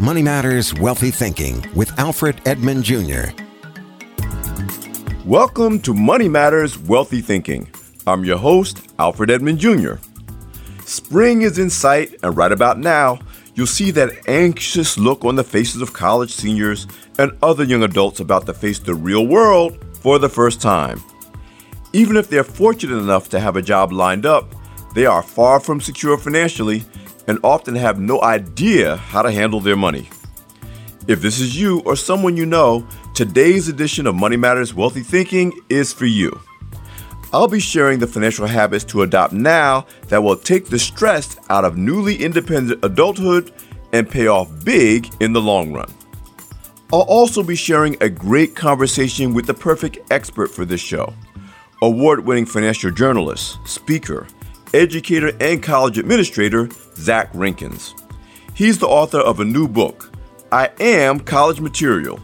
Money Matters Wealthy Thinking with Alfred Edmond Jr. Welcome to Money Matters Wealthy Thinking. I'm your host, Alfred Edmond Jr. Spring is in sight, and right about now, you'll see that anxious look on the faces of college seniors and other young adults about to face the real world for the first time. Even if they're fortunate enough to have a job lined up, they are far from secure financially and often have no idea how to handle their money. If this is you or someone you know, today's edition of Money Matters Wealthy Thinking is for you. I'll be sharing the financial habits to adopt now that will take the stress out of newly independent adulthood and pay off big in the long run. I'll also be sharing a great conversation with the perfect expert for this show award winning financial journalist, speaker, educator, and college administrator, Zach Rinkins. He's the author of a new book, I Am College Material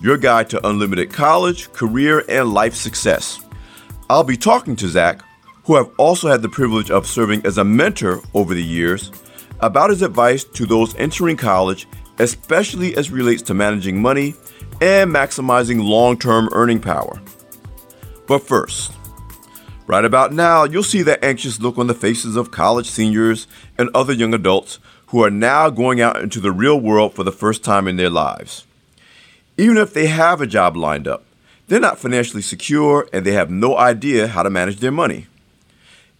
Your Guide to Unlimited College, Career, and Life Success. I'll be talking to Zach, who I've also had the privilege of serving as a mentor over the years, about his advice to those entering college, especially as relates to managing money and maximizing long term earning power. But first, Right about now, you'll see that anxious look on the faces of college seniors and other young adults who are now going out into the real world for the first time in their lives. Even if they have a job lined up, they're not financially secure and they have no idea how to manage their money.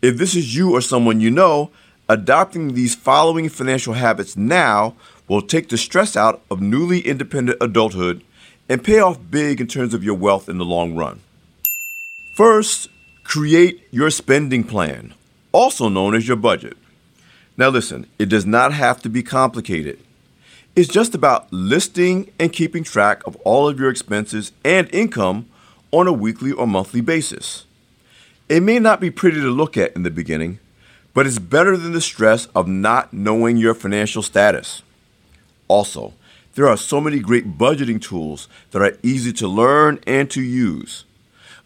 If this is you or someone you know, adopting these following financial habits now will take the stress out of newly independent adulthood and pay off big in terms of your wealth in the long run. First, Create your spending plan, also known as your budget. Now, listen, it does not have to be complicated. It's just about listing and keeping track of all of your expenses and income on a weekly or monthly basis. It may not be pretty to look at in the beginning, but it's better than the stress of not knowing your financial status. Also, there are so many great budgeting tools that are easy to learn and to use.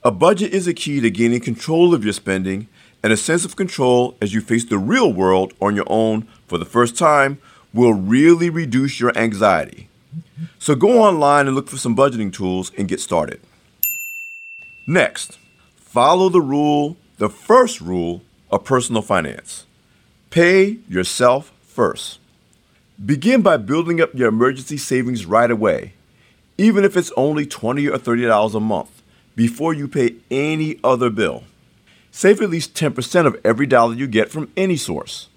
A budget is a key to gaining control of your spending and a sense of control as you face the real world on your own for the first time will really reduce your anxiety. So go online and look for some budgeting tools and get started. Next, follow the rule, the first rule of personal finance pay yourself first. Begin by building up your emergency savings right away, even if it's only 20 or $30 a month before you pay any other bill. Save at least 10% of every dollar you get from any source.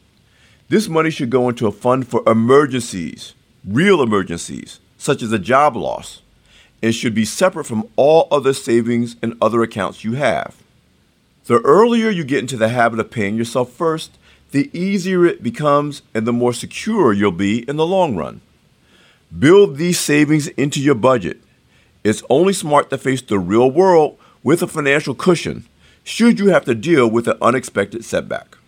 This money should go into a fund for emergencies, real emergencies, such as a job loss, and should be separate from all other savings and other accounts you have. The earlier you get into the habit of paying yourself first, the easier it becomes and the more secure you'll be in the long run. Build these savings into your budget it's only smart to face the real world with a financial cushion should you have to deal with an unexpected setback.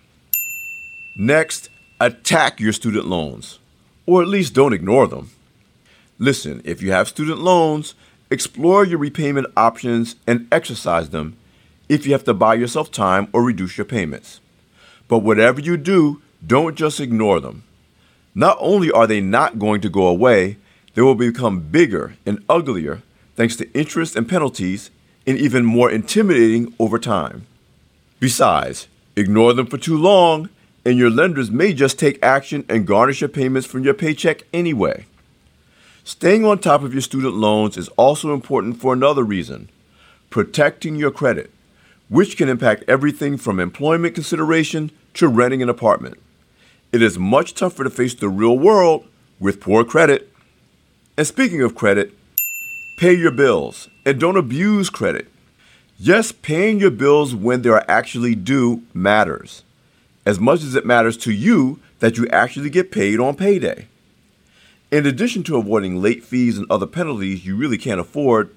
Next, attack your student loans, or at least don't ignore them. Listen, if you have student loans, explore your repayment options and exercise them if you have to buy yourself time or reduce your payments. But whatever you do, don't just ignore them. Not only are they not going to go away, they will become bigger and uglier thanks to interest and penalties, and even more intimidating over time. Besides, ignore them for too long, and your lenders may just take action and garnish your payments from your paycheck anyway. Staying on top of your student loans is also important for another reason protecting your credit, which can impact everything from employment consideration to renting an apartment. It is much tougher to face the real world with poor credit. And speaking of credit, Pay your bills and don't abuse credit. Yes, paying your bills when they are actually due matters, as much as it matters to you that you actually get paid on payday. In addition to avoiding late fees and other penalties you really can't afford,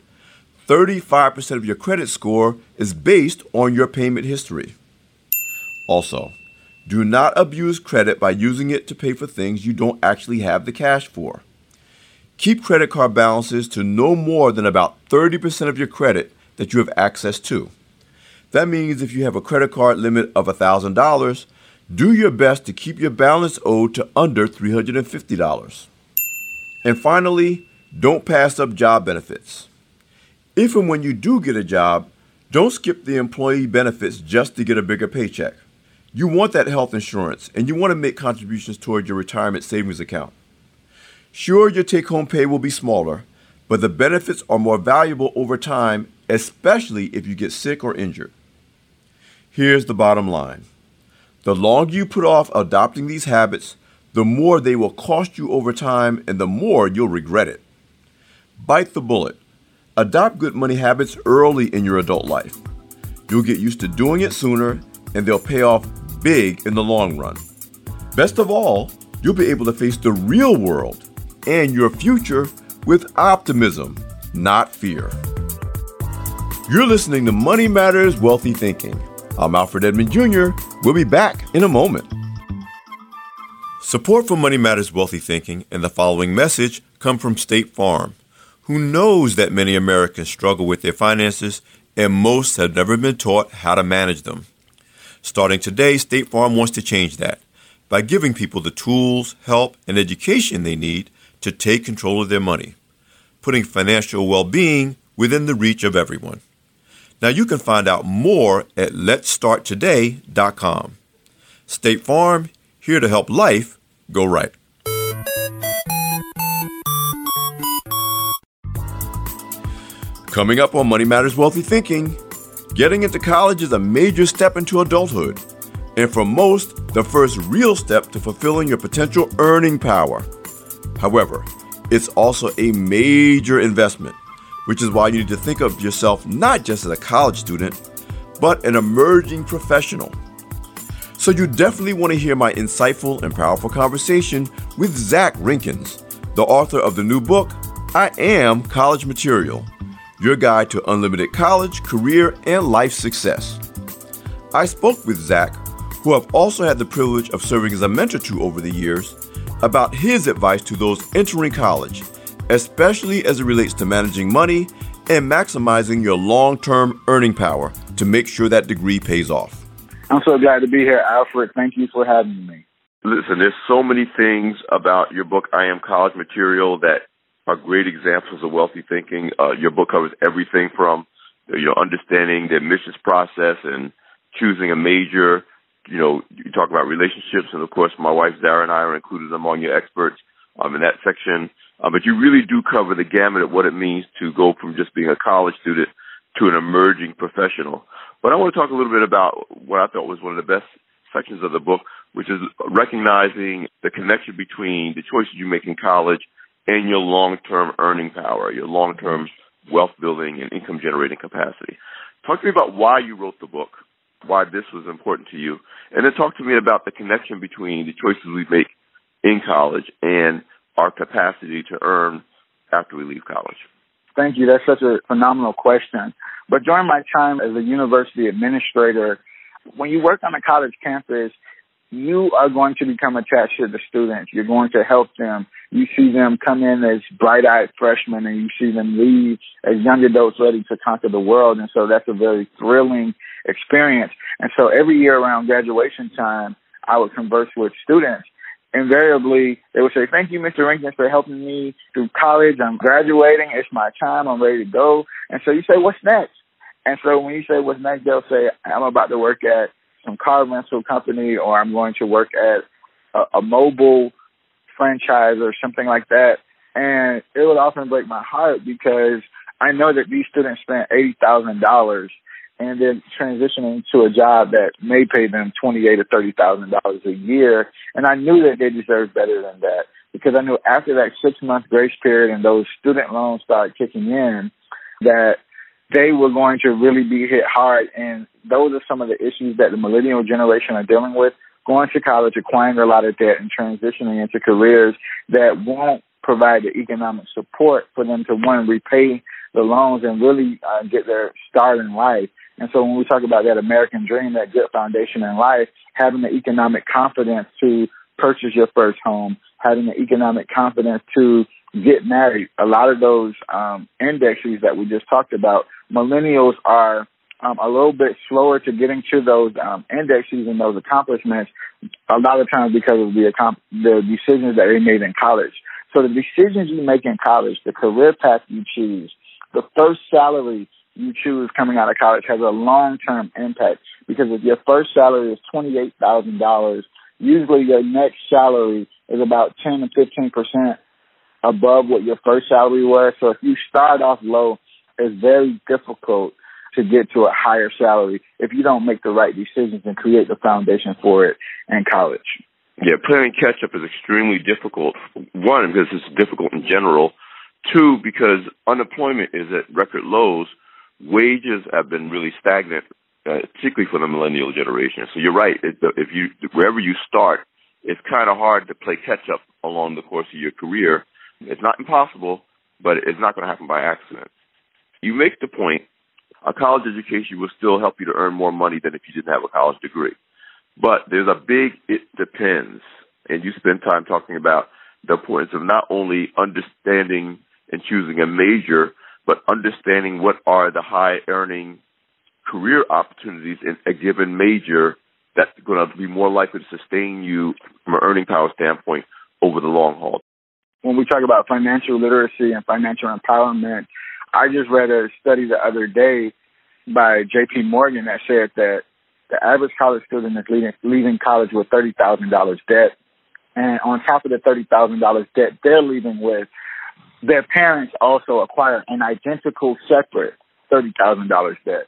35% of your credit score is based on your payment history. Also, do not abuse credit by using it to pay for things you don't actually have the cash for. Keep credit card balances to no more than about 30% of your credit that you have access to. That means if you have a credit card limit of $1,000, do your best to keep your balance owed to under $350. And finally, don't pass up job benefits. If and when you do get a job, don't skip the employee benefits just to get a bigger paycheck. You want that health insurance and you want to make contributions toward your retirement savings account. Sure, your take home pay will be smaller, but the benefits are more valuable over time, especially if you get sick or injured. Here's the bottom line the longer you put off adopting these habits, the more they will cost you over time and the more you'll regret it. Bite the bullet. Adopt good money habits early in your adult life. You'll get used to doing it sooner and they'll pay off big in the long run. Best of all, you'll be able to face the real world and your future with optimism, not fear. You're listening to Money Matters Wealthy Thinking. I'm Alfred Edmond Jr. We'll be back in a moment. Support for Money Matters Wealthy Thinking and the following message come from State Farm, who knows that many Americans struggle with their finances and most have never been taught how to manage them. Starting today, State Farm wants to change that by giving people the tools, help, and education they need to take control of their money, putting financial well being within the reach of everyone. Now you can find out more at letsstarttoday.com. State Farm, here to help life go right. Coming up on Money Matters Wealthy Thinking, getting into college is a major step into adulthood, and for most, the first real step to fulfilling your potential earning power. However, it's also a major investment, which is why you need to think of yourself not just as a college student, but an emerging professional. So you definitely want to hear my insightful and powerful conversation with Zach Rinkins, the author of the new book, I Am College Material Your Guide to Unlimited College, Career, and Life Success. I spoke with Zach, who I've also had the privilege of serving as a mentor to over the years, about his advice to those entering college, especially as it relates to managing money and maximizing your long term earning power to make sure that degree pays off. I'm so glad to be here, Alfred. Thank you for having me. Listen, there's so many things about your book, I Am College Material, that are great examples of wealthy thinking. Uh, your book covers everything from you know understanding the admissions process and choosing a major. You know, you talk about relationships, and of course, my wife Zara and I are included among your experts um, in that section. Uh, but you really do cover the gamut of what it means to go from just being a college student to an emerging professional. But I want to talk a little bit about what I thought was one of the best sections of the book, which is recognizing the connection between the choices you make in college and your long-term earning power, your long-term wealth building and income generating capacity. Talk to me about why you wrote the book, why this was important to you, and then talk to me about the connection between the choices we make in college and our capacity to earn after we leave college. Thank you. That's such a phenomenal question. But during my time as a university administrator, when you work on a college campus, you are going to become attached to the students. You're going to help them. You see them come in as bright-eyed freshmen and you see them leave as young adults ready to conquer the world. And so that's a very thrilling experience. And so every year around graduation time, I would converse with students invariably they would say, Thank you, Mr. Rinkins, for helping me through college. I'm graduating. It's my time. I'm ready to go. And so you say, What's next? And so when you say what's next, they'll say, I'm about to work at some car rental company or I'm going to work at a, a mobile franchise or something like that. And it would often break my heart because I know that these students spent eighty thousand dollars and then transitioning to a job that may pay them twenty eight or thirty thousand dollars a year. And I knew that they deserved better than that because I knew after that six month grace period and those student loans started kicking in that they were going to really be hit hard. And those are some of the issues that the millennial generation are dealing with. Going to college, acquiring a lot of debt, and transitioning into careers that won't provide the economic support for them to to repay the loans and really uh, get their start in life. And so when we talk about that American dream, that good foundation in life, having the economic confidence to purchase your first home, having the economic confidence to get married, a lot of those um, indexes that we just talked about, millennials are um, a little bit slower to getting to those um, indexes and those accomplishments. A lot of times because of the the decisions that they made in college. So the decisions you make in college, the career path you choose, the first salary you choose coming out of college has a long term impact because if your first salary is twenty eight thousand dollars, usually your next salary is about ten to fifteen percent above what your first salary was. So if you start off low, it's very difficult to get to a higher salary if you don't make the right decisions and create the foundation for it in college. Yeah, playing catch up is extremely difficult. One, because it's difficult in general. Two, because unemployment is at record lows. Wages have been really stagnant, uh, particularly for the millennial generation. So you're right. It, if you wherever you start, it's kind of hard to play catch up along the course of your career. It's not impossible, but it's not going to happen by accident. You make the point a college education will still help you to earn more money than if you didn't have a college degree. But there's a big it depends. And you spend time talking about the importance of not only understanding and choosing a major, but understanding what are the high earning career opportunities in a given major that's going to be more likely to sustain you from an earning power standpoint over the long haul. When we talk about financial literacy and financial empowerment, I just read a study the other day by J.P. Morgan that said that the average college student is leaving, leaving college with thirty thousand dollars debt, and on top of the thirty thousand dollars debt they're leaving with, their parents also acquire an identical separate thirty thousand dollars debt,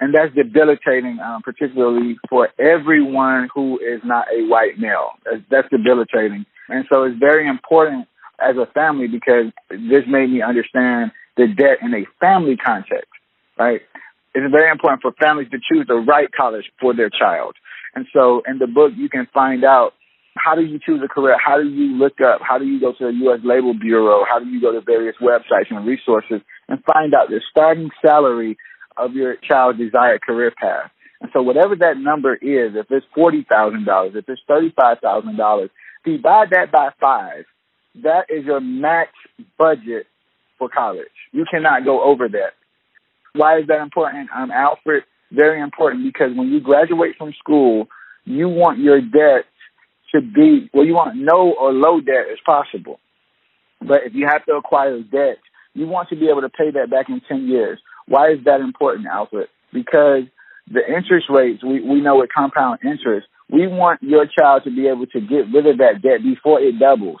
and that's debilitating, um, particularly for everyone who is not a white male. That's, that's debilitating, and so it's very important as a family because this made me understand the debt in a family context, right? It's very important for families to choose the right college for their child. And so in the book, you can find out how do you choose a career? How do you look up? How do you go to the U.S. Labor Bureau? How do you go to various websites and resources and find out the starting salary of your child's desired career path? And so whatever that number is, if it's $40,000, if it's $35,000, divide that by five. That is your max budget for college. You cannot go over that. Why is that important? Um, Alfred, very important because when you graduate from school, you want your debt to be, well, you want no or low debt as possible. But if you have to acquire debt, you want to be able to pay that back in 10 years. Why is that important, Alfred? Because the interest rates, we, we know with compound interest, we want your child to be able to get rid of that debt before it doubles.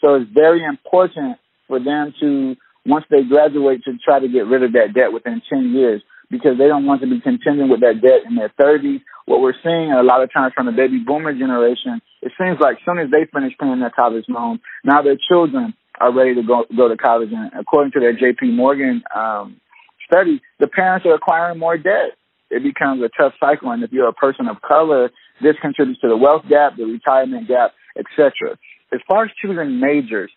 So it's very important for them to, once they graduate, to try to get rid of that debt within 10 years because they don't want to be contending with that debt in their 30s. What we're seeing a lot of times from the baby boomer generation, it seems like as soon as they finish paying their college loan, now their children are ready to go go to college. And according to their J.P. Morgan um, study, the parents are acquiring more debt. It becomes a tough cycle, and if you're a person of color, this contributes to the wealth gap, the retirement gap, etc. As far as choosing majors,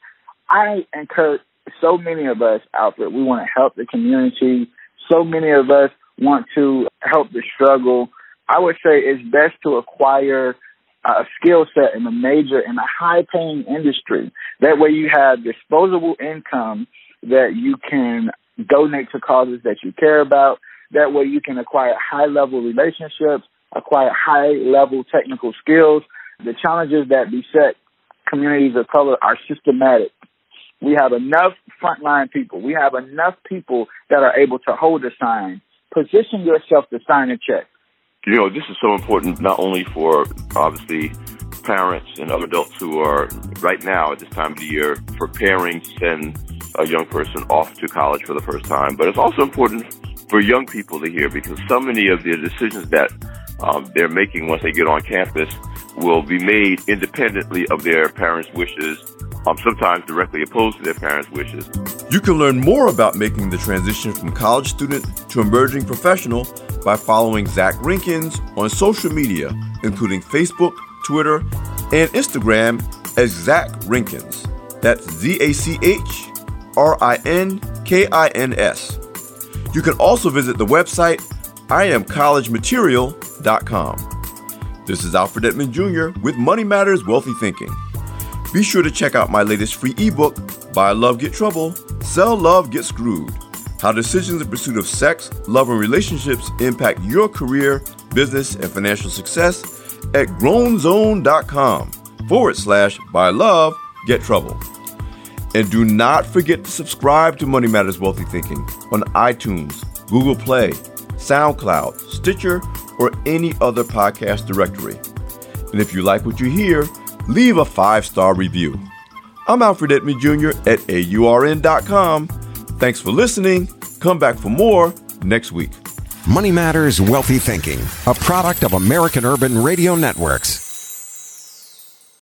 I encourage so many of us out there, we want to help the community. So many of us want to help the struggle. I would say it's best to acquire a skill set in a major in a high paying industry. That way you have disposable income that you can donate to causes that you care about. That way you can acquire high level relationships, acquire high level technical skills. The challenges that beset communities of color are systematic. We have enough frontline people. We have enough people that are able to hold a sign. Position yourself to sign a check. You know, this is so important not only for obviously parents and other adults who are right now at this time of the year preparing to send a young person off to college for the first time, but it's also important for young people to hear because so many of the decisions that um, they're making once they get on campus will be made independently of their parents' wishes um, sometimes directly opposed to their parents' wishes. You can learn more about making the transition from college student to emerging professional by following Zach Rinkins on social media, including Facebook, Twitter, and Instagram as Zach Rinkins. That's Z A C H R I N K I N S. You can also visit the website iamcollegematerial.com. This is Alfred Edmond Jr. with Money Matters Wealthy Thinking. Be sure to check out my latest free ebook, Buy Love Get Trouble, Sell Love Get Screwed How Decisions in Pursuit of Sex, Love, and Relationships Impact Your Career, Business, and Financial Success at grownzone.com forward slash Buy Love Get Trouble. And do not forget to subscribe to Money Matters Wealthy Thinking on iTunes, Google Play, SoundCloud, Stitcher, or any other podcast directory. And if you like what you hear, leave a five star review. I'm Alfred Edmond Jr. at AURN.com. Thanks for listening. Come back for more next week. Money Matters Wealthy Thinking, a product of American Urban Radio Networks.